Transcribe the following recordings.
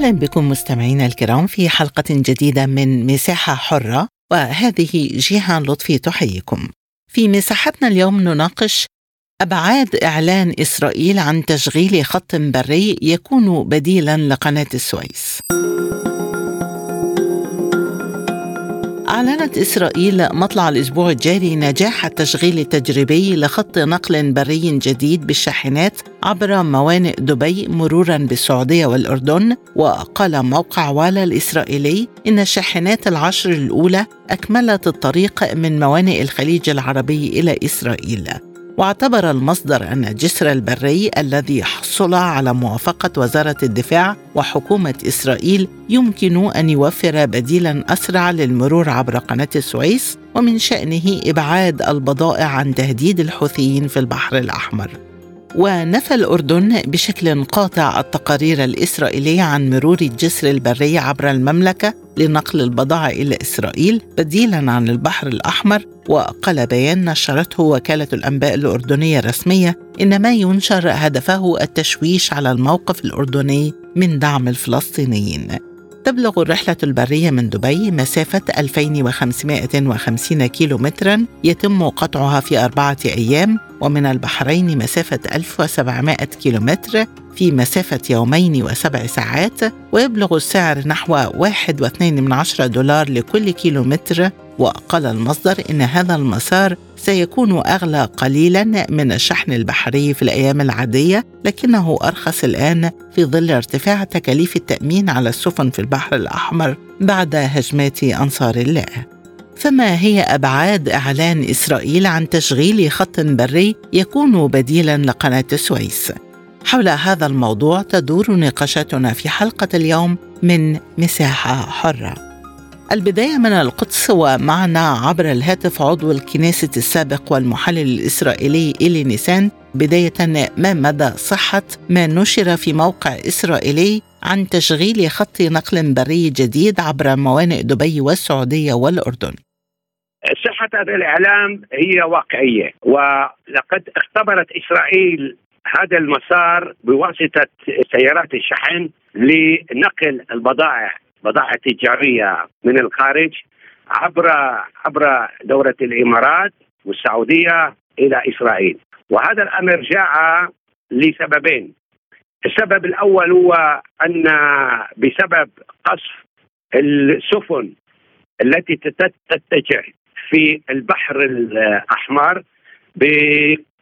أهلا بكم مستمعينا الكرام في حلقة جديدة من مساحة حرة وهذه جيهان لطفي تحييكم. في مساحتنا اليوم نناقش أبعاد إعلان إسرائيل عن تشغيل خط بري يكون بديلا لقناة السويس. أعلنت إسرائيل مطلع الأسبوع الجاري نجاح التشغيل التجريبي لخط نقل بري جديد بالشاحنات عبر موانئ دبي مرورا بالسعودية والأردن وقال موقع والا الإسرائيلي إن الشاحنات العشر الأولى أكملت الطريق من موانئ الخليج العربي إلى إسرائيل. واعتبر المصدر أن الجسر البري الذي حصل على موافقة وزارة الدفاع وحكومة إسرائيل يمكن أن يوفر بديلا أسرع للمرور عبر قناة السويس ومن شأنه إبعاد البضائع عن تهديد الحوثيين في البحر الأحمر. ونفى الأردن بشكل قاطع التقارير الإسرائيلية عن مرور الجسر البري عبر المملكة لنقل البضائع إلى إسرائيل بديلا عن البحر الأحمر وقال بيان نشرته وكالة الأنباء الأردنية الرسمية إن ما ينشر هدفه التشويش على الموقف الأردني من دعم الفلسطينيين. تبلغ الرحلة البرية من دبي مسافة 2550 كيلو مترا يتم قطعها في أربعة أيام ومن البحرين مسافة 1700 كيلو متر في مسافة يومين وسبع ساعات ويبلغ السعر نحو 1.2 دولار لكل كيلو متر وقال المصدر إن هذا المسار سيكون أغلى قليلا من الشحن البحري في الأيام العادية لكنه أرخص الآن في ظل ارتفاع تكاليف التأمين على السفن في البحر الأحمر بعد هجمات أنصار الله. فما هي أبعاد إعلان إسرائيل عن تشغيل خط بري يكون بديلا لقناة السويس حول هذا الموضوع تدور نقاشاتنا في حلقة اليوم من مساحة حرة. البداية من القدس ومعنا عبر الهاتف عضو الكنيسة السابق والمحلل الإسرائيلي الي نيسان بداية ما مدى صحة ما نشر في موقع إسرائيلي عن تشغيل خط نقل بري جديد عبر موانئ دبي والسعودية والأردن. صحة هذا الإعلام هي واقعية ولقد اختبرت إسرائيل هذا المسار بواسطة سيارات الشحن لنقل البضائع بضائع تجارية من الخارج عبر عبر دولة الإمارات والسعودية إلى إسرائيل. وهذا الأمر جاء لسببين. السبب الأول هو أن بسبب قصف السفن التي تتجه في البحر الأحمر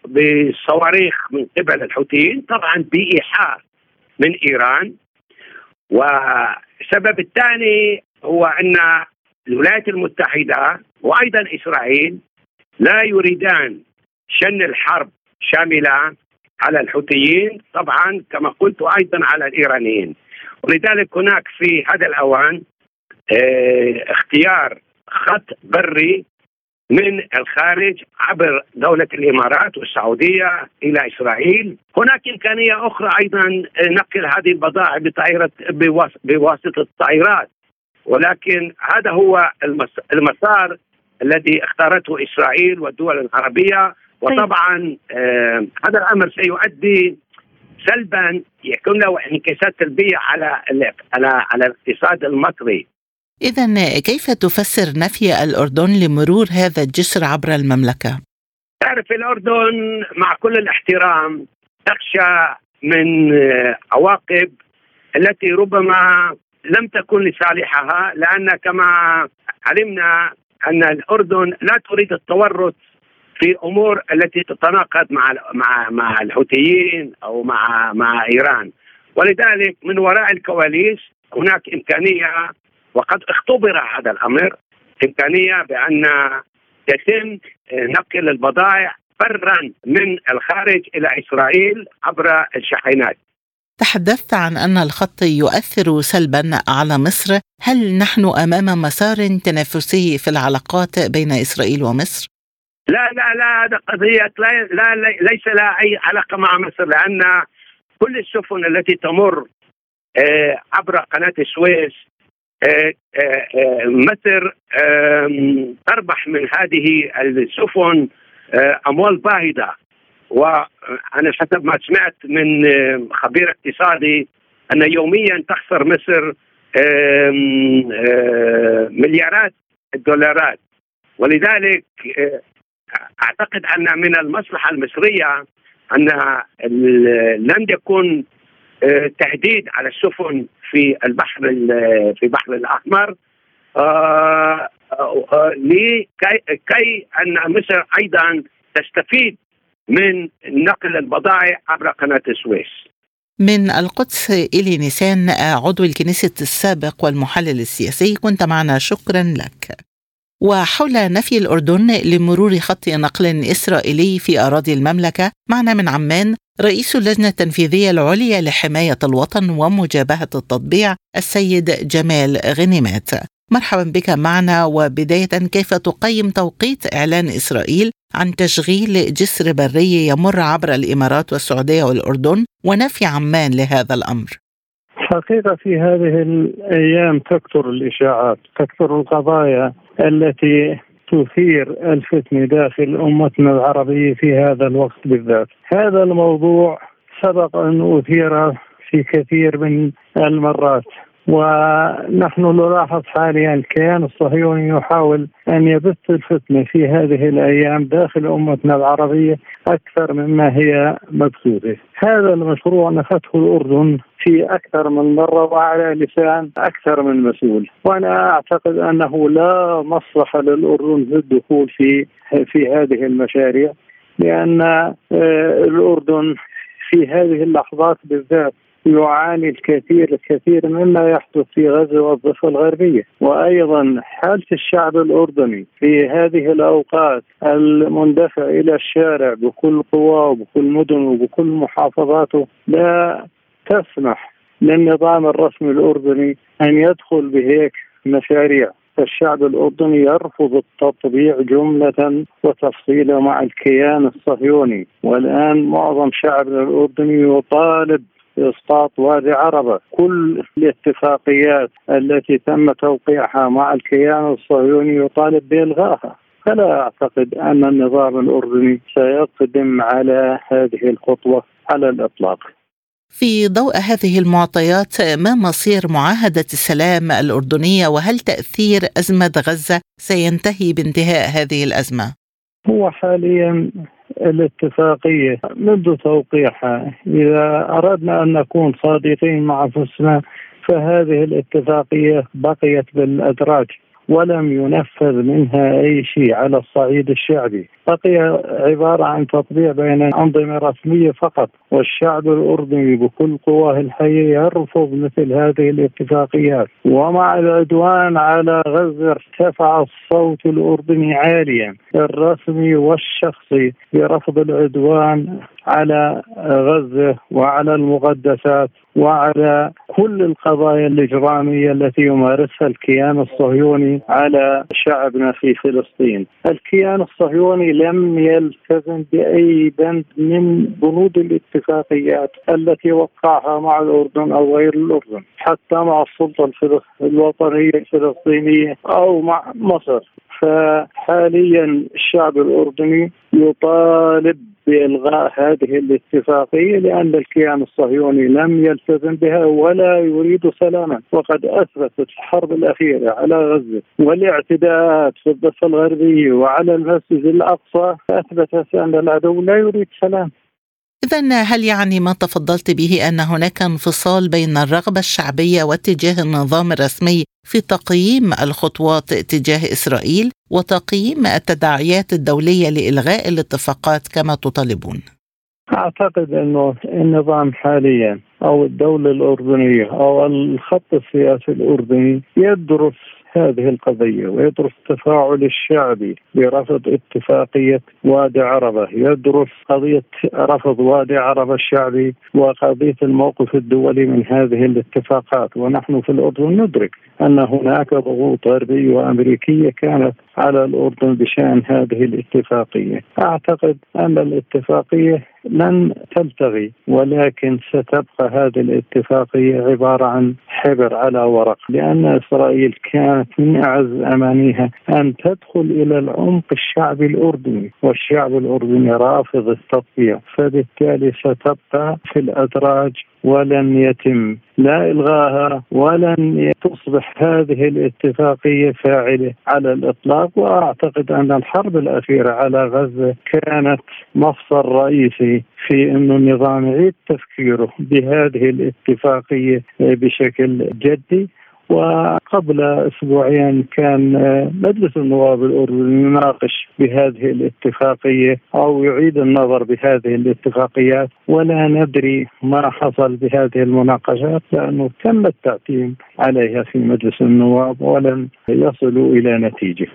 بصواريخ من قبل الحوثيين طبعا بإيحاء من إيران. والسبب الثاني هو أن الولايات المتحدة وأيضا إسرائيل لا يريدان شن الحرب شاملة على الحوثيين طبعا كما قلت وأيضا على الإيرانيين. ولذلك هناك في هذا الأوان آه اختيار خط بري من الخارج عبر دولة الإمارات والسعودية إلى إسرائيل. هناك إمكانية أخرى أيضا نقل هذه البضائع بطائرة بواسطة الطائرات. ولكن هذا هو المسار الذي اختارته إسرائيل والدول العربية. وطبعا آه هذا الأمر سيؤدي سلبا يكون له انعكاسات سلبية على على على الاقتصاد المصري. إذا كيف تفسر نفي الأردن لمرور هذا الجسر عبر المملكة؟ تعرف الأردن مع كل الاحترام تخشى من عواقب التي ربما لم تكن لصالحها لأن كما علمنا أن الأردن لا تريد التورط في أمور التي تتناقض مع مع مع الحوثيين أو مع مع إيران ولذلك من وراء الكواليس هناك إمكانية وقد اختبر هذا الأمر إمكانية بأن يتم نقل البضائع برا من الخارج إلى إسرائيل عبر الشاحنات تحدثت عن أن الخط يؤثر سلبا على مصر هل نحن أمام مسار تنافسي في العلاقات بين إسرائيل ومصر؟ لا لا لا هذا قضية لا, لا ليس لها أي علاقة مع مصر لأن كل السفن التي تمر آه، عبر قناة السويس مصر تربح من هذه السفن أموال باهظة. وأنا حسب ما سمعت من خبير اقتصادي أن يوميا تخسر مصر مليارات الدولارات. ولذلك أعتقد أن من المصلحة المصرية أن لن يكون آه، تهديد على السفن في البحر في البحر الأحمر آه، آه، لكي أن مصر أيضا تستفيد من نقل البضائع عبر قناة السويس. من القدس إلي نيسان عضو الكنيسة السابق والمحلل السياسي كنت معنا شكرا لك وحول نفي الأردن لمرور خط نقل إسرائيلي في أراضي المملكة معنا من عمان رئيس اللجنة التنفيذية العليا لحماية الوطن ومجابهة التطبيع السيد جمال غنيمات. مرحبا بك معنا وبداية كيف تقيم توقيت إعلان إسرائيل عن تشغيل جسر بري يمر عبر الإمارات والسعودية والأردن ونفي عمان لهذا الأمر؟ حقيقة في هذه الأيام تكثر الإشاعات تكثر القضايا التي تثير الفتنة داخل أمتنا العربية في هذا الوقت بالذات. هذا الموضوع سبق أن أثير في كثير من المرات. ونحن نلاحظ حاليا الكيان الصهيوني يحاول أن يبث الفتنة في هذه الأيام داخل أمتنا العربية أكثر مما هي مبثوثه. هذا المشروع نفته الأردن في أكثر من مرة وعلى لسان أكثر من مسؤول، وأنا أعتقد أنه لا مصلحة للأردن في الدخول في في هذه المشاريع لأن آه، الأردن في هذه اللحظات بالذات يعاني الكثير الكثير مما يحدث في غزة والضفة الغربية، وأيضا حالة الشعب الأردني في هذه الأوقات المندفع إلى الشارع بكل قواه وبكل مدن وبكل محافظاته لا تسمح للنظام الرسمي الأردني أن يدخل بهيك مشاريع. الشعب الأردني يرفض التطبيع جملة وتفصيلا مع الكيان الصهيوني. والآن معظم شعبنا الأردني يطالب إسقاط وادي عربة، كل الاتفاقيات التي تم توقيعها مع الكيان الصهيوني يطالب بإلغائها. فلا أعتقد أن النظام الأردني سيقدم على هذه الخطوة على الإطلاق. في ضوء هذه المعطيات ما مصير معاهدة السلام الأردنية وهل تأثير أزمة غزة سينتهي بانتهاء هذه الأزمة؟ هو حاليا الاتفاقية منذ توقيعها. إذا أردنا أن نكون صادقين مع أنفسنا فهذه الاتفاقية بقيت بالأدراج. ولم ينفذ منها أي شيء على الصعيد الشعبي. بقي عبارة عن تطبيع بين أنظمة رسمية فقط والشعب الأردني بكل قواه الحية يرفض مثل هذه الاتفاقيات. ومع العدوان على غزة ارتفع الصوت الأردني عاليا. الرسمي والشخصي برفض العدوان على غزة وعلى المقدسات وعلى كل القضايا الإجرامية التي يمارسها الكيان الصهيوني على شعبنا في فلسطين. الكيان الصهيوني لم يلتزم بأي بند من بنود الاتفاقيات التي وقعها مع الأردن أو غير الأردن حتى مع السلطة الوطنية الفلسطينية أو مع مصر. فحاليا الشعب الأردني يطالب بإلغاء هذه الاتفاقية لأن الكيان الصهيوني لم يلتزم بها ولا يريد سلاما وقد أثبتت الحرب الأخيرة على غزة. والاعتداءات في الضفة الغربية وعلى المسجد الأقصى أثبتت أن العدو لا يريد سلام. إذا هل يعني ما تفضلت به أن هناك انفصال بين الرغبة الشعبية واتجاه النظام الرسمي في تقييم الخطوات تجاه إسرائيل وتقييم التداعيات الدولية لإلغاء الاتفاقات كما تطالبون؟ أعتقد أنه النظام حاليا أو الدولة الأردنية أو الخط السياسي الأردني يدرس هذه القضية ويدرس التفاعل الشعبي برفض اتفاقية وادي عربة، يدرس قضية رفض وادي عربة الشعبي وقضية الموقف الدولي من هذه الاتفاقات، ونحن في الأردن ندرك أن هناك ضغوط غربية وأمريكية كانت على الأردن بشأن هذه الاتفاقية، أعتقد أن الاتفاقية لن تلتغي ولكن ستبقى هذه الاتفاقية عبارة عن حبر على ورق لأن إسرائيل كانت من أعز أمانيها أن تدخل إلى العمق الشعبي الأردني والشعب الأردني رافض التطبيع فبالتالي ستبقى في الأدراج ولن يتم لا إلغاها ولن تصبح هذه الاتفاقية فاعلة على الإطلاق وأعتقد أن الحرب الأخيرة على غزة كانت مفصل رئيسي في إنه النظام يعيد تفكيره بهذه الاتفاقية بشكل جدي. وقبل أسبوعين كان مجلس النواب الأردني يناقش بهذه الاتفاقية أو يعيد النظر بهذه الاتفاقيات ولا ندري ما حصل بهذه المناقشات لأنه تم التعتيم عليها في مجلس النواب ولم يصلوا إلى نتيجة.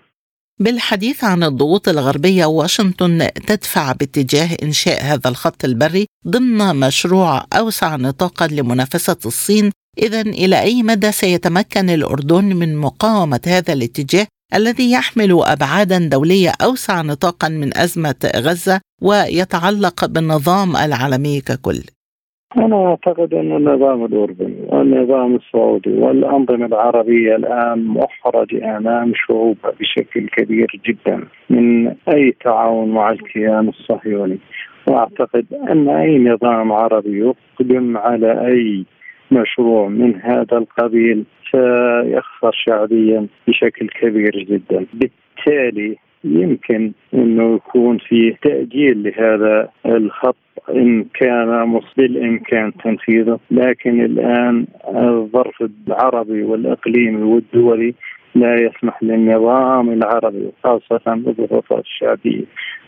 بالحديث عن الضغوط الغربية واشنطن تدفع باتجاه إنشاء هذا الخط البري ضمن مشروع أوسع نطاقا لمنافسة الصين إذا إلى أي مدى سيتمكن الأردن من مقاومة هذا الاتجاه الذي يحمل أبعادا دولية أوسع نطاقا من أزمة غزة ويتعلق بالنظام العالمي ككل؟ أنا أعتقد أن النظام الأردني والنظام السعودي والأنظمة العربية الآن محرجة أمام شعوبها بشكل كبير جدا من أي تعاون مع الكيان الصهيوني وأعتقد أن أي نظام عربي يقدم على أي مشروع من هذا القبيل سيخسر شعبيا بشكل كبير جدا. بالتالي يمكن انه يكون في تأجيل لهذا الخط إن كان بالإمكان تنفيذه. لكن الآن الظرف العربي والإقليمي والدولي لا يسمح للنظام العربي وخاصه الظروف الشعبية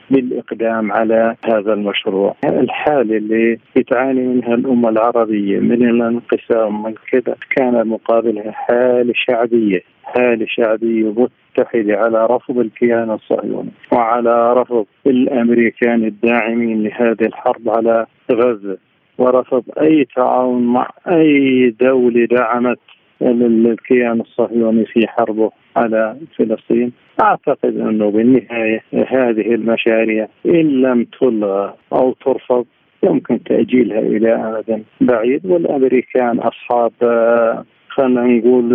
بالإقدام على هذا المشروع. الحاله اللي بتعاني منها الأمة العربية من الانقسام من كذا كان مقابلها حاله شعبية، حاله شعبية متحدة على رفض الكيان الصهيوني وعلى رفض الأمريكان الداعمين لهذه الحرب على غزة ورفض أي تعاون مع أي دولة دعمت الكيان الصهيوني في حربه على فلسطين. أعتقد أنه بالنهاية هذه المشاريع إن لم تلغى أو ترفض يمكن تأجيلها إلى أمد بعيد. والأمريكان أصحاب خلينا نقول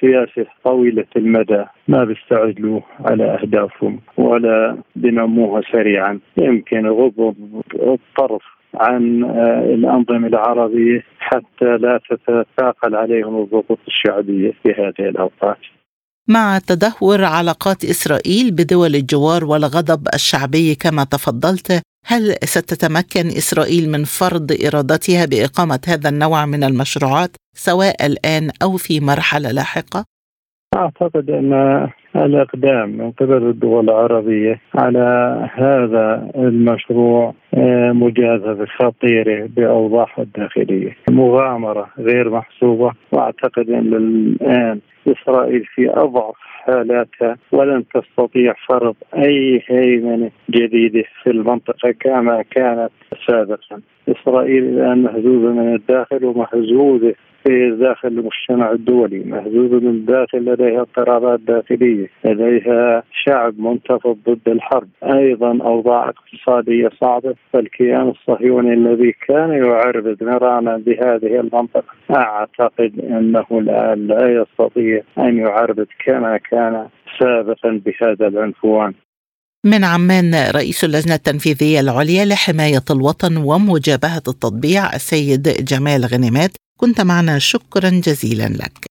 سياسة طويلة المدى ما بيستعجلوا على أهدافهم ولا بنموها سريعا. يمكن غضب الطرف عن الأنظمة العربية حتى لا تتثاقل عليهم الضغوط الشعبية في هذه الأوقات مع تدهور علاقات إسرائيل بدول الجوار والغضب الشعبي كما تفضلت هل ستتمكن إسرائيل من فرض إرادتها بإقامة هذا النوع من المشروعات سواء الآن أو في مرحلة لاحقة؟ أعتقد أن الإقدام من قبل الدول العربية على هذا المشروع آه، مجازفة خطيرة باوضاعها الداخلية، مغامرة غير محسوبة وأعتقد أن الآن إسرائيل في أضعف حالاتها ولن تستطيع فرض أي هيمنة جديدة في المنطقة كما كانت سابقا. إسرائيل الآن مهزوزة من الداخل ومهزوزة في داخل المجتمع الدولي مهزوزة من الداخل لديها اضطرابات داخلية لديها شعب منتفض ضد الحرب. أيضا أوضاع اقتصادية صعبة فالكيان الصهيوني الذي كان يعربد نيرانا بهذه المنطقة أعتقد أنه الآن لا يستطيع أن يعربد كما كان سابقا بهذا العنفوان. من عمان رئيس اللجنة التنفيذية العليا لحماية الوطن ومجابهة التطبيع السيد جمال غنيمات كنت معنا شكرا جزيلا لك.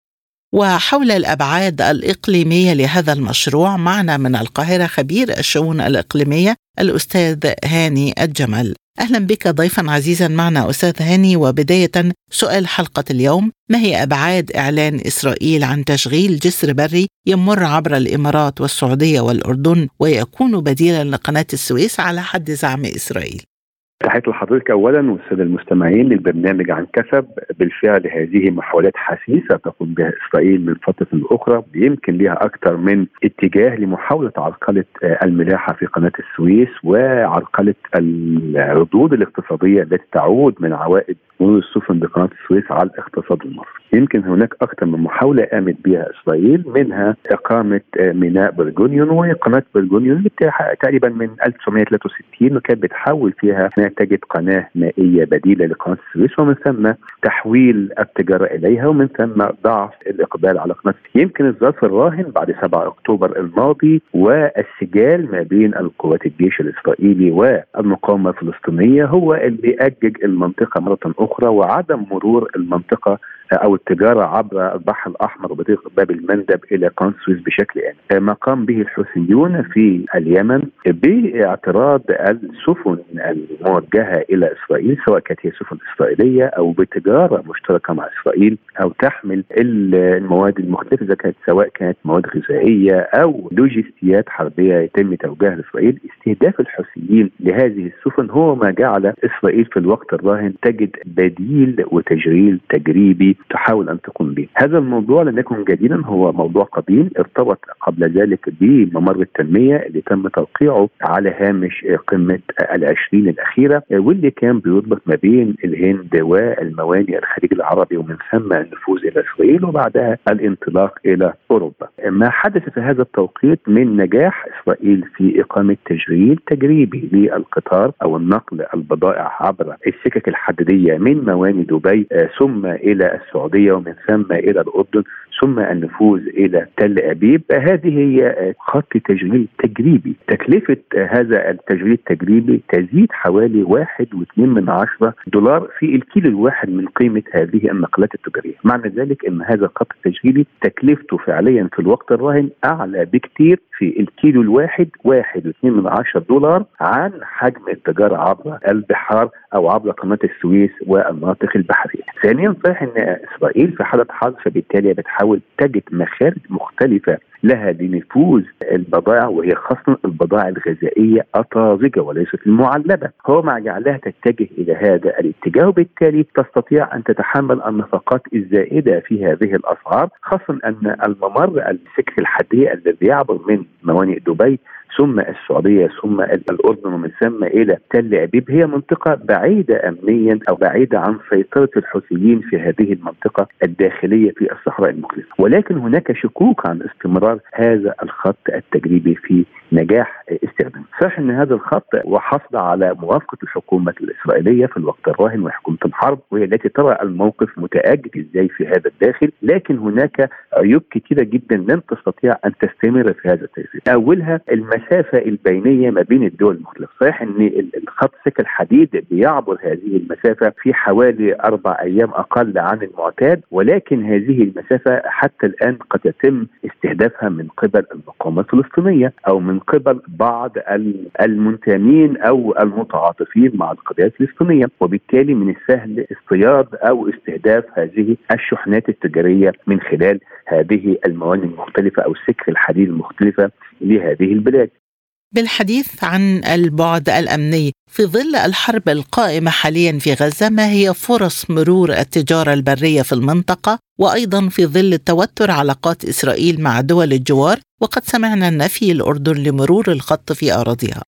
وحول الأبعاد الإقليمية لهذا المشروع معنا من القاهرة خبير الشؤون الإقليمية الأستاذ هاني الجمل. أهلا بك ضيفا عزيزا معنا أستاذ هاني. وبداية سؤال حلقة اليوم ما هي أبعاد إعلان إسرائيل عن تشغيل جسر بري يمر عبر الإمارات والسعودية والأردن ويكون بديلا لقناة السويس على حد زعم إسرائيل؟ تحية لحضرتك أولا والسادة المستمعين للبرنامج عن كسب. بالفعل هذه محاولات حسيسة تقوم بها إسرائيل من فترة أخرى يمكن لها أكثر من اتجاه لمحاولة عرقلة آه، الملاحة في قناة السويس وعرقلة الردود الاقتصادية التي تعود من عوائد مرور السفن بقناة السويس على الاقتصاد المصري. يمكن هناك أكثر من محاولة قامت بها إسرائيل منها إقامة آه، ميناء برجونيون وقناة برجونيون تقريبا من 1963 وكانت بتحاول فيها تجد قناة مائية بديلة لقناة السويس ومن ثم تحويل التجارة إليها ومن ثم ضعف الإقبال على قناة يمكن الظرف الراهن بعد 7 أكتوبر الماضي والسجال ما بين القوات الجيش الإسرائيلي والمقاومة الفلسطينية هو اللي أجج المنطقة مرة أخرى وعدم مرور المنطقة أو التجارة عبر البحر الأحمر وبطريق باب المندب إلى قناه السويس بشكل امن. ما قام به الحوثيون في اليمن باعتراض السفن الموجهة إلى إسرائيل سواء كانت هي سفن إسرائيلية أو بتجارة مشتركة مع إسرائيل أو تحمل المواد المختلفة إذا كانت سواء كانت مواد غذائية أو لوجستيات حربية يتم توجيهها لإسرائيل استهداف الحوثيين لهذه السفن هو ما جعل إسرائيل في الوقت الراهن تجد بديل وتجريل تجريبي تحاول أن تقوم به. هذا الموضوع لم يكن جديدا هو موضوع قديم ارتبط قبل ذلك بممر التنمية اللي تم توقيعه على هامش قمة العشرين الأخيرة واللي كان بيربط ما بين الهند والموانئ الخليج العربي ومن ثم النفوذ إلى إسرائيل وبعدها الانطلاق إلى أوروبا. ما حدث في هذا التوقيت من نجاح إسرائيل في إقامة تشغيل تجريبي للقطار أو النقل البضائع عبر السكك الحديدية من موانئ دبي ثم إلى السعودية ومن ثم إلى الأردن ثم النفوذ إلى تل أبيب. هذه هي خط تشغيل تجريبي. تكلفة هذا التشغيل التجريبي تزيد حوالي واحد واثنين من عشرة دولار في الكيلو الواحد من قيمة هذه النقلات التجارية. معنى ذلك إن هذا الخط التشغيلي تكلفته فعليا في الوقت الراهن أعلى بكثير في الكيلو الواحد واحد واثنين من عشرة دولار عن حجم التجارة عبر البحار أو عبر قناة السويس والمناطق البحرية. ثانيا صحيح إن إسرائيل في حالة حظ فبالتالي بتحاول تجد مخارج مختلفة لها لنفوذ البضائع وهي خاصة البضائع الغذائية الطازجة وليست المعلبة. هو ما جعلها تتجه إلى هذا الاتجاه وبالتالي تستطيع أن تتحمل النفقات الزائدة في هذه الأسعار خاصة أن الممر السكك الحدية الذي يعبر من موانئ دبي ثم السعودية ثم الأردن ومن ثم إلى تل أبيب. هي منطقة بعيدة امنيا أو بعيدة عن سيطرة الحوثيين في هذه المنطقة الداخلية في الصحراء المخلصه ولكن هناك شكوك عن استمرار هذا الخط التجريبي في نجاح استخدامه صحيح إن هذا الخط وحصل على موافقة الحكومة الإسرائيلية في الوقت الراهن وحكومة الحرب وهي التي ترى الموقف متأجج إزاي في هذا الداخل لكن هناك عيوب كثيره جدا لن تستطيع أن تستمر في هذا التنفيذ أولها المسافة البينية ما بين الدول المختلفة. صحيح إن الخط سكة الحديد بيعبر هذه المسافة في حوالي أربع أيام أقل عن المعتاد ولكن هذه المسافة حتى الآن قد يتم استهدافها من قبل المقاومة الفلسطينية أو من قبل بعض المنتمين أو المتعاطفين مع القضية الفلسطينية وبالتالي من السهل اصطياد أو استهداف هذه الشحنات التجارية من خلال هذه الموانئ المختلفة أو سكك الحديد المختلفة لهذه البلاد. بالحديث عن البعد الأمني. في ظل الحرب القائمة حاليا في غزة ما هي فرص مرور التجارة البرية في المنطقة؟ وأيضا في ظل توتر علاقات إسرائيل مع دول الجوار وقد سمعنا نفي الاردن لمرور الخط في أراضيها.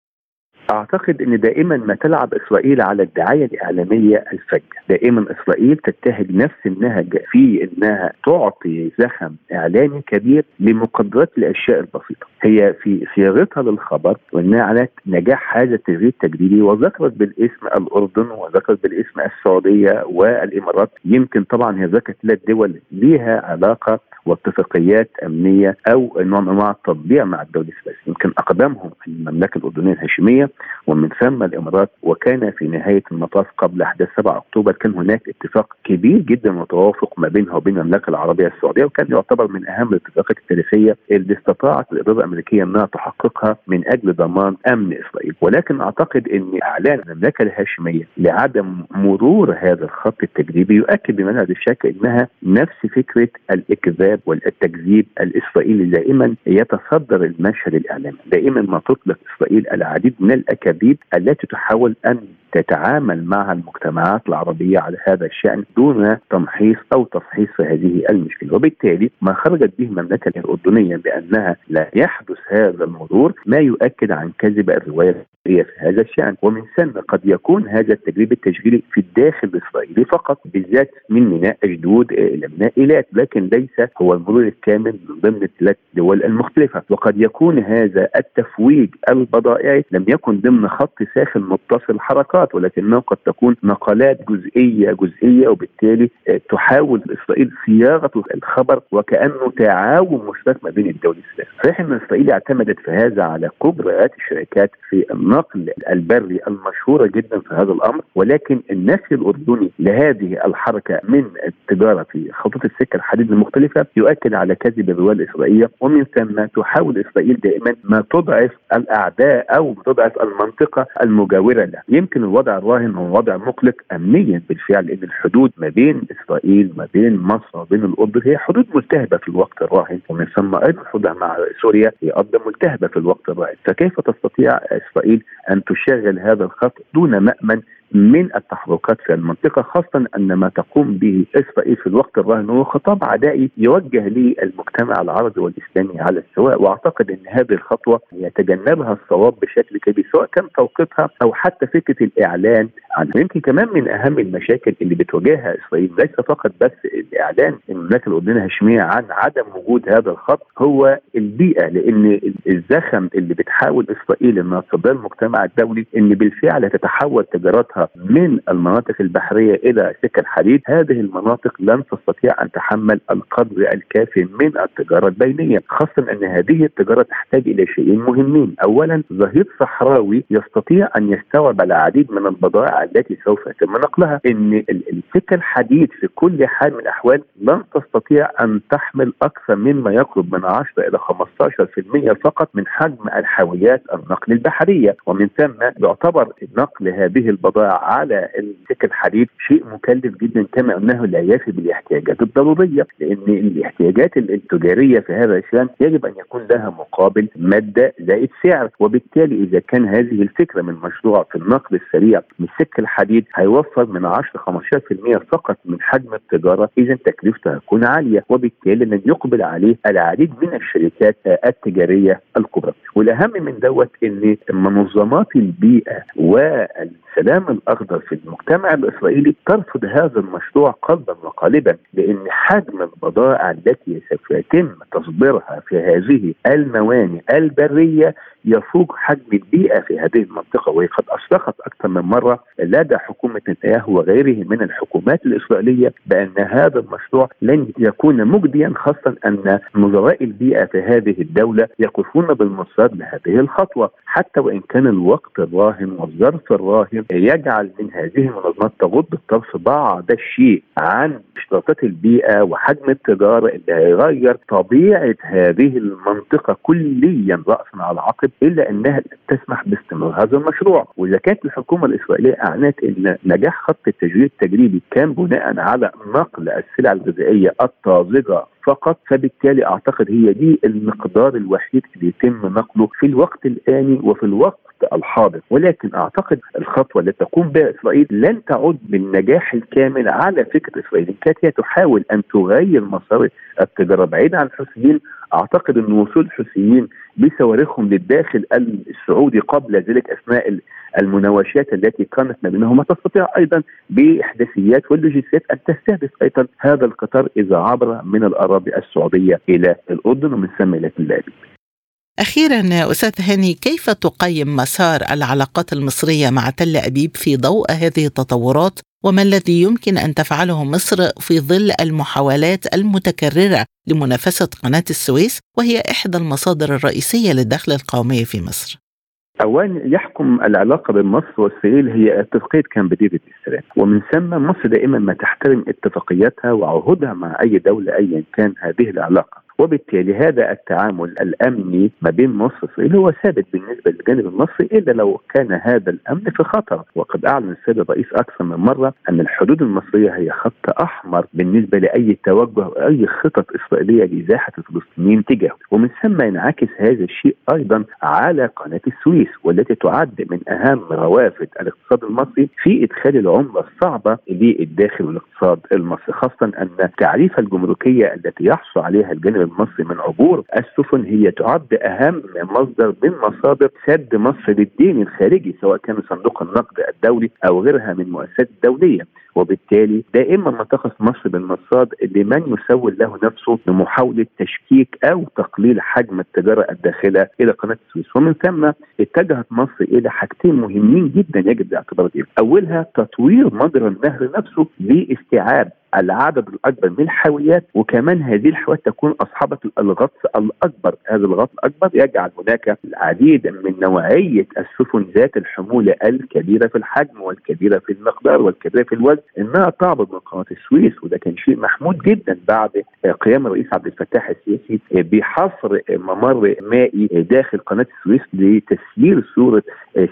أعتقد إن دائما ما تلعب إسرائيل على الدعاية الإعلامية الفجة، دائما إسرائيل تتهج نفس النهج في إنها تعطي زخم إعلامي كبير لمقدرات الأشياء البسيطة، هي في صياغتها للخبر وانها على نجاح هذا التشغيل التجريبي وذكرت بالاسم الأردن وذكرت بالاسم السعودية والإمارات، يمكن طبعا هي ذكرت ثلاث دول ليها علاقة واتفاقيات أمنية أو نوع من أنواع التطبيع مع الدولة الثلاثيه، يمكن أقدمهم المملكة الأردنية الهاشمية ومن ثم الإمارات وكان في نهاية المطاف قبل أحداث 7 أكتوبر كان هناك اتفاق كبير جدا وتوافق ما بينها وبين المملكة العربية السعودية وكان يعتبر من أهم الاتفاقات التاريخية اللي استطاعت الإدارة الأمريكية أنها تحققها من أجل ضمان أمن إسرائيل. ولكن أعتقد إن إعلان المملكة الهاشمية لعدم مرور هذا الخط التجريبي يؤكد بمنع الشك إنها نفس فكرة الإكذاب والتكذيب الإسرائيلي دائما يتصدر المشهد الإعلامي دائما ما تطلق إسرائيل العديد من الاكاذيب التي تحاول أن تتعامل مع المجتمعات العربية على هذا الشأن دون تمحيص أو تفحيص هذه المشكلة. وبالتالي ما خرجت به المملكة الأردنية بأنها لا يحدث هذا المرور ما يؤكد عن كذب الرواية في هذا الشأن. ومن ثم قد يكون هذا التجريب التشغيلي في الداخل الإسرائيلي فقط بالذات من ميناء أجدود إلى ميناء ايلات لكن ليس هو المرور الكامل من ضمن الثلاث دول المختلفة. وقد يكون هذا التفويج البضائعي لم يكن ضمن خط ساخن متصل حركات ولكنه قد تكون نقلات جزئية جزئية وبالتالي تحاول إسرائيل صياغة الخبر وكأنه تعاون مشترك ما بين الدول الثلاث صحيح أن إسرائيل اعتمدت في هذا على كبريات الشركات في النقل البري المشهورة جدا في هذا الأمر ولكن النفي الأردني لهذه الحركة من التجارة في خطوط السكه الحديد المختلفه يؤكد على كذب الروايه الإسرائيلية ومن ثم تحاول إسرائيل دائما ما تضعف الأعداء أو تضعف المنطقة المجاورة لها يمكن الوضع الراهن هو وضع مقلق امنيا بالفعل لأن الحدود ما بين إسرائيل ما بين مصر وما بين الأردن هي حدود ملتهبة في الوقت الراهن ومن ثم أيضا حدودها مع سوريا هي أيضا ملتهبة في الوقت الراهن. فكيف تستطيع إسرائيل أن تشغل هذا الخط دون مأمن من التحركات في المنطقة خاصة أن ما تقوم به إسرائيل في الوقت الراهن هو خطاب عدائي يوجه للمجتمع العربي والإسلامي على السواء وأعتقد أن هذه الخطوة يتجنبها الصواب بشكل كبير سواء كان توقيتها أو حتى فكرة الإعلان عنها. يمكن كمان من أهم المشاكل اللي بتواجهها إسرائيل ليس فقط بس الإعلان المملكة الأردنية الهاشمية عن عدم وجود هذا الخط هو البيئة لأن الزخم اللي بتحاول إسرائيل أنها تصدر المجتمع الدولي أن بالفعل تتحول تجارتها من المناطق البحرية إلى سكه الحديد هذه المناطق لن تستطيع أن تحمل القدر الكافي من التجارة البينية خاصة أن هذه التجارة تحتاج إلى شيئين مهمين. اولا ظهير صحراوي يستطيع أن يستوعب العديد من البضائع التي سوف يتم نقلها. إن السكه الحديد في كل حال من الأحوال لن تستطيع أن تحمل أكثر مما يقرب من 10 إلى 15% فقط من حجم الحاويات النقل البحرية. ومن ثم يعتبر نقل هذه البضائع على السكه الحديد شيء مكلف جدا كما أنه لا يفي بالاحتياجات الضرورية لأن الاحتياجات التجارية في هذا الشأن يجب أن يكون لها مقابل مادة زائد سعر. وبالتالي إذا كان هذه الفكرة من مشروع في النقل السريع من سكه الحديد هيوفر من 10 15% فقط من حجم التجارة اذا تكلفته هتكون عالية. وبالتالي لن يقبل عليه العديد من الشركات التجارية الكبرى. والأهم من دوت إن منظمات البيئة والسلام الأخضر في المجتمع الإسرائيلي ترفض هذا المشروع قلبا وقالبا لأن حجم البضائع التي سوف يتم تصديرها في هذه الموانئ البرية يفوق حجم البيئة في هذه المنطقة وهي قد اشرقت أكثر من مرة لدى حكومة نتنياهو وغيره من الحكومات الإسرائيلية بأن هذا المشروع لن يكون مجديا خاصة أن نظراء البيئة في هذه الدولة يقفون بالمصاد لهذه الخطوة حتى وإن كان الوقت الراهن والظرف الراهن يجعل من هذه المنظمات تغض الطرف بعض الشيء عن اشتراطات البيئة وحجم التجارة اللي هيغير طبيعة هذه المنطقة كليا راسا على عقب إلا أنها تسمح باستمرار هذا المشروع. وإذا كانت الحكومة الإسرائيلية أعلنت إن نجاح خط التجويد التجريبي كان بناء على نقل السلع الغذائية الطازجة فقط فبالتالي أعتقد هي دي المقدار الوحيد اللي يتم نقله في الوقت الآني وفي الوقت الحاضر. ولكن أعتقد الخطوة التي تقوم بها إسرائيل لن تعد بالنجاح الكامل على فكرة إسرائيل. كانت هي تحاول أن تغير مسار التجارة بعيدا عن الحوثيين أعتقد إن وصول الحوثيين بصواريخهم للداخل السعودي قبل ذلك أثناء المناوشات التي كانت ما بينهما تستطيع أيضا بإحداثيات واللوجستيات أن تستهدف أيضا هذا القطار إذا عبر من الأراضي السعودية إلى الأردن ومن ثم إلى تل أبيب. أخيرا أستاذ هاني كيف تقيم مسار العلاقات المصرية مع تل أبيب في ضوء هذه التطورات وما الذي يمكن أن تفعله مصر في ظل المحاولات المتكررة لمنافسة قناة السويس وهي إحدى المصادر الرئيسية للدخل القومي في مصر؟ اولا يحكم العلاقة بين مصر واسرائيل هي اتفاقيه كامب ديفيد السلام ومن ثم مصر دائما ما تحترم اتفاقياتها وعهودها مع أي دولة ايا كان هذه العلاقة. وبالتالي هذا التعامل الأمني ما بين مصر وإسرائيل هو ثابت بالنسبة للجانب المصري إلا لو كان هذا الأمن في خطر. وقد أعلن السيد الرئيس أكثر من مرة أن الحدود المصرية هي خط أحمر بالنسبة لأي توجه أو أي خطط إسرائيلية لإزاحة الفلسطينيين تجاهه. ومن ثم ينعكس هذا الشيء أيضا على قناة السويس والتي تعد من أهم روافد الاقتصاد المصري في إدخال العملة الصعبة للداخل والاقتصاد المصري خاصة أن التعريفه الجمركية التي يحصل عليها الجانب المصري من عبور السفن هي تعد اهم مصدر من مصادر سد مصر للدين الخارجي سواء كان صندوق النقد الدولي أو غيرها من المؤسسات الدوليه وبالتالي دائما ما تقف مصر بالمصاد لمن يسول له نفسه لمحاوله تشكيك أو تقليل حجم التجارة الداخلة إلى قناة السويس. ومن ثم اتجهت مصر إلى حاجتين مهمين جدا يجب الاعتبار بهم. أولها تطوير مجرى النهر نفسه لاستيعاب العدد الأكبر من الحاويات وكمان هذه الحاويات تكون أصحابة الغطس الأكبر، هذا الغطس الأكبر يجعل هناك العديد من نوعية السفن ذات الحمولة الكبيرة في الحجم والكبيرة في المقدار والكبيرة في الوزن. انها تعبر من قناه السويس وده كان شيء محمود جدا بعد قيام الرئيس عبد الفتاح السيسي بحصر ممر مائي داخل قناة السويس لتسيير صورة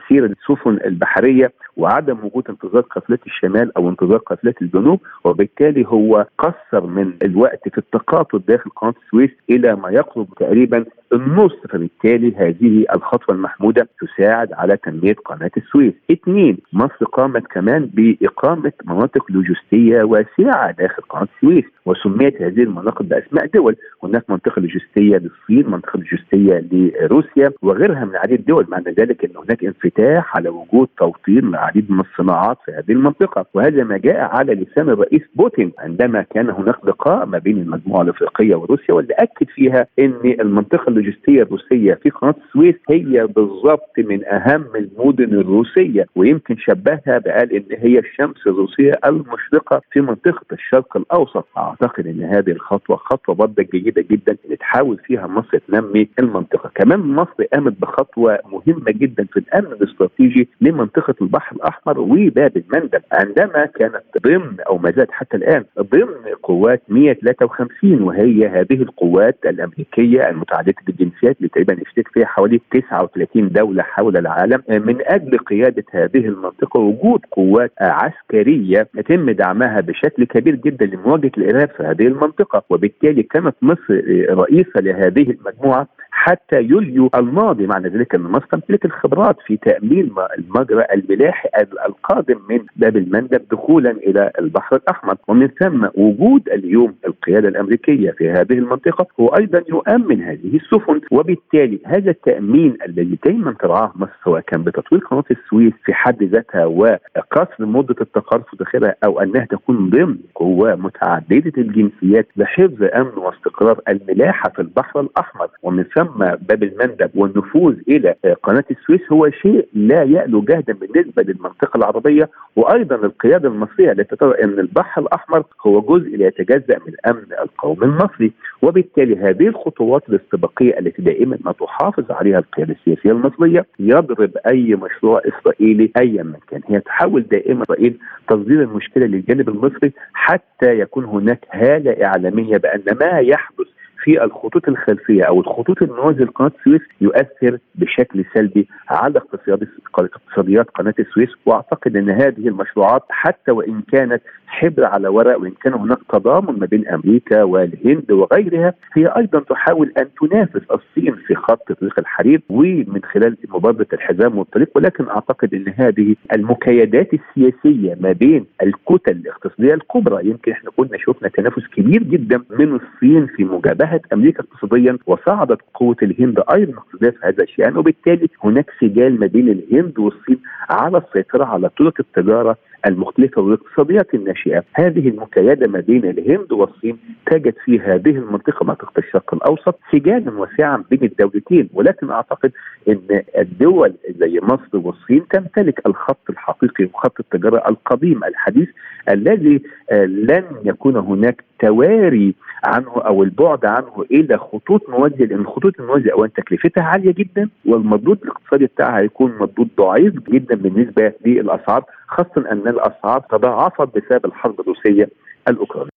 سير السفن البحرية. وعدم وجود انتظار قافلات الشمال أو انتظار قافلات الجنوب وبالتالي هو قصر من الوقت في التقاطع داخل قناة السويس إلى ما يقرب تقريبا النص فبالتالي هذه الخطوة المحمودة تساعد على تنمية قناة السويس. اثنين مصر قامت كمان بإقامة مناطق لوجستية واسعه داخل قناة السويس وسميت هذه المناطق بأسماء دول، هناك منطقة لوجستية للصين، منطقة لوجستية لروسيا وغيرها من عديد الدول، معنى ذلك إن هناك انفتاح على وجود توطين لعديد من الصناعات في هذه المنطقة، وهذا ما جاء على لسان الرئيس بوتين عندما كان هناك لقاء ما بين المجموعة الأفريقية وروسيا واللي أكد فيها إن المنطقة اللوجستية الروسية في قناة السويس هي بالضبط من أهم المدن الروسية ويمكن شبهها بقال إن هي الشمس الروسية المشرقة في منطقة الشرق الأوسط. أعتقد إن هذه الخطوة خطوة برضه جيدة جدا اللي تحاول فيها مصر تنمي المنطقة. كمان مصر قامت بخطوة مهمة جدا في الأمن الاستراتيجي لمنطقة البحر الأحمر وباب المندب عندما كانت ضمن أو ما زالت حتى الآن ضمن قوات 153 وهي هذه القوات الأمريكية المتعددة الجنسيات اللي تقريبا يشترك فيها حوالي 39 دولة حول العالم. من أجل قيادة هذه المنطقة وجود قوات عسكرية يتم دعمها بشكل كبير جدا لمواجهة الإرهاب في هذه المنطقة. وبالتالي كانت مصر رئيسة لهذه المجموعة. حتى يوليو الماضي معنى ذلك ان مصر تمتلك الخبرات في تأمين المجرى الملاحي القادم من باب المندب دخولا إلى البحر الأحمر. ومن ثم وجود اليوم القيادة الأمريكية في هذه المنطقة هو أيضا يؤمن هذه السفن. وبالتالي هذا التأمين الذي دائما ترعاه مصر سواء كان بتطوير قناة السويس في حد ذاتها وقصر مدة التقرص داخلها أو أنها تكون ضمن قوة متعددة الجنسيات لحفظ أمن واستقرار الملاحة في البحر الأحمر. ومن ثم باب المندب والنفوذ إلى قناة السويس هو شيء لا يألو جهدا بالنسبة للمنطقة العربية وأيضا القيادة المصرية التي ترى إن البحر الأحمر هو جزء لا يتجزا من الامن القومي المصري وبالتالي هذه الخطوات الاستباقية التي دائما ما تحافظ عليها القيادة السياسية المصرية يضرب أي مشروع إسرائيلي ايا من كان. هي تحاول دائما إسرائيل تصدير المشكلة للجانب المصري حتى يكون هناك هالة إعلامية بأن ما يحدث في الخطوط الخلفية أو الخطوط الموازيه لقناة السويس يؤثر بشكل سلبي على اقتصاد اقتصاديات قناة السويس وأعتقد إن هذه المشروعات حتى وإن كانت حبر على ورق وإن كان هناك تضامن ما بين أمريكا والهند وغيرها هي أيضا تحاول أن تنافس الصين في خط طريق الحرير ومن خلال مبادرة الحزام والطريق. ولكن أعتقد إن هذه المكايدات السياسية ما بين الكتل الاقتصادية الكبرى يمكن إحنا كنا شفنا تنافس كبير جدا من الصين في مجابهة أمريكا اقتصاديا وصعدت قوة الهند أيضا اقتصاديا في هذا الشأن وبالتالي هناك سجال ما بين الهند والصين على السيطرة على طرق التجارة المختلفة والاقتصاديات الناشئة. هذه المكايدة ما بين الهند والصين تجد في هذه المنطقة منطقة الشرق الأوسط سجالا واسعا بين الدولتين. ولكن أعتقد أن الدول زي مصر والصين تمتلك الخط الحقيقي وخط التجارة القديم الحديث الذي لن يكون هناك تواري عنه أو البعد عنه إلى خطوط موازيه لأن الخطوط الموازيه اولا تكلفتها عالية جدا والمردود الاقتصادي بتاعها هيكون مردود ضعيف جدا بالنسبة للأسعار. خاصة أن الأسعار تضاعفت بسبب الحرب الروسية الأوكرانية.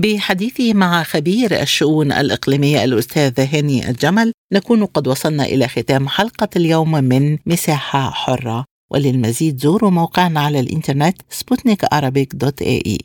بحديثه مع خبير الشؤون الإقليمية الأستاذ هاني الجمل نكون قد وصلنا إلى ختام حلقة اليوم من مساحة حرة وللمزيد زوروا موقعنا على الإنترنت سبوتنيك dot ae